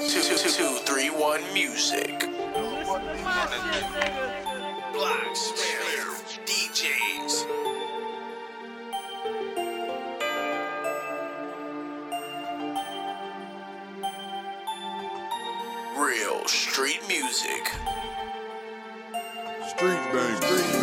Two, two, two, two, three, one, music. Blacksmith DJs. Real street music. Street bang, street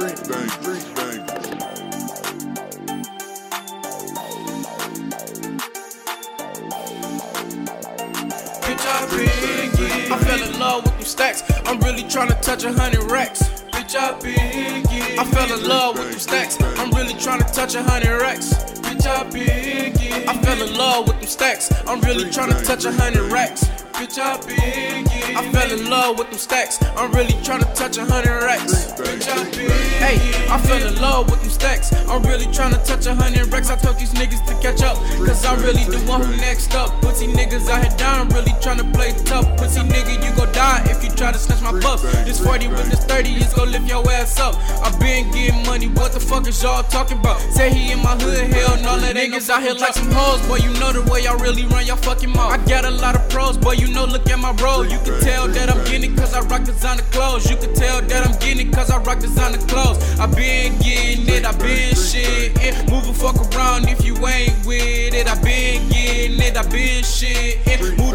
Street bang, street bang. Bitch, I big I fell in love with them stacks. I'm really tryna touch a hundred racks. Bitch, I big I fell in love with them stacks. I'm really tryna touch a hundred racks. Bitch, I big I fell in love with them stacks. I'm really tryna touch a hundred racks. Bitch, I big I fell in love with them stacks. I'm really tryna touch a hundred racks. Bitch, I big Hey, I fell in love with them stacks. I'm really tryna touch a hundred racks. I told these niggas to catch up. Cause I'm really the one who next up. Pussy niggas out here down, really tryna play tough. Pussy nigga, you gon' die try to snatch my buff. This 40 with this 30 is gon' lift your ass up. I been getting money, what the fuck is y'all talking about? Say he in my hood, hell no, that niggas out here like some hoes. Boy, you know the way I really run your fucking mouth. I got a lot of pros, boy, you know, look at my roll. You can tell that I'm getting it cause I rock designer clothes. You can tell that I'm getting it cause I rock designer clothes. I been getting it, I been shit. Move a fuck around if you ain't with it. I been getting it, I been shit. Move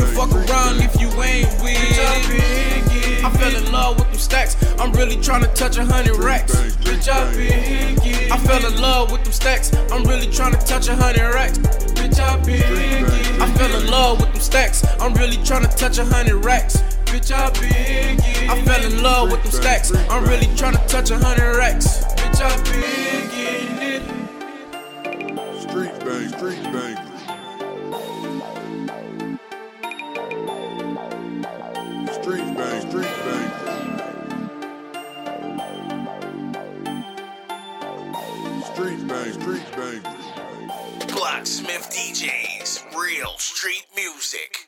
love with them stacks. I'm really tryna touch a hundred racks. Bitch, I been getting I fell in love with them stacks. I'm really tryna touch a hundred racks. Bitch, I been getting I fell in love with them stacks. I'm really tryna touch a hundred racks. Bitch, I been getting I fell in love with them stacks. I'm really tryna touch a hundred racks. Bitch, I been getting it. Street bang, street bang. Street bang, street Street bang, street bang. Blacksmith DJs. Real street music.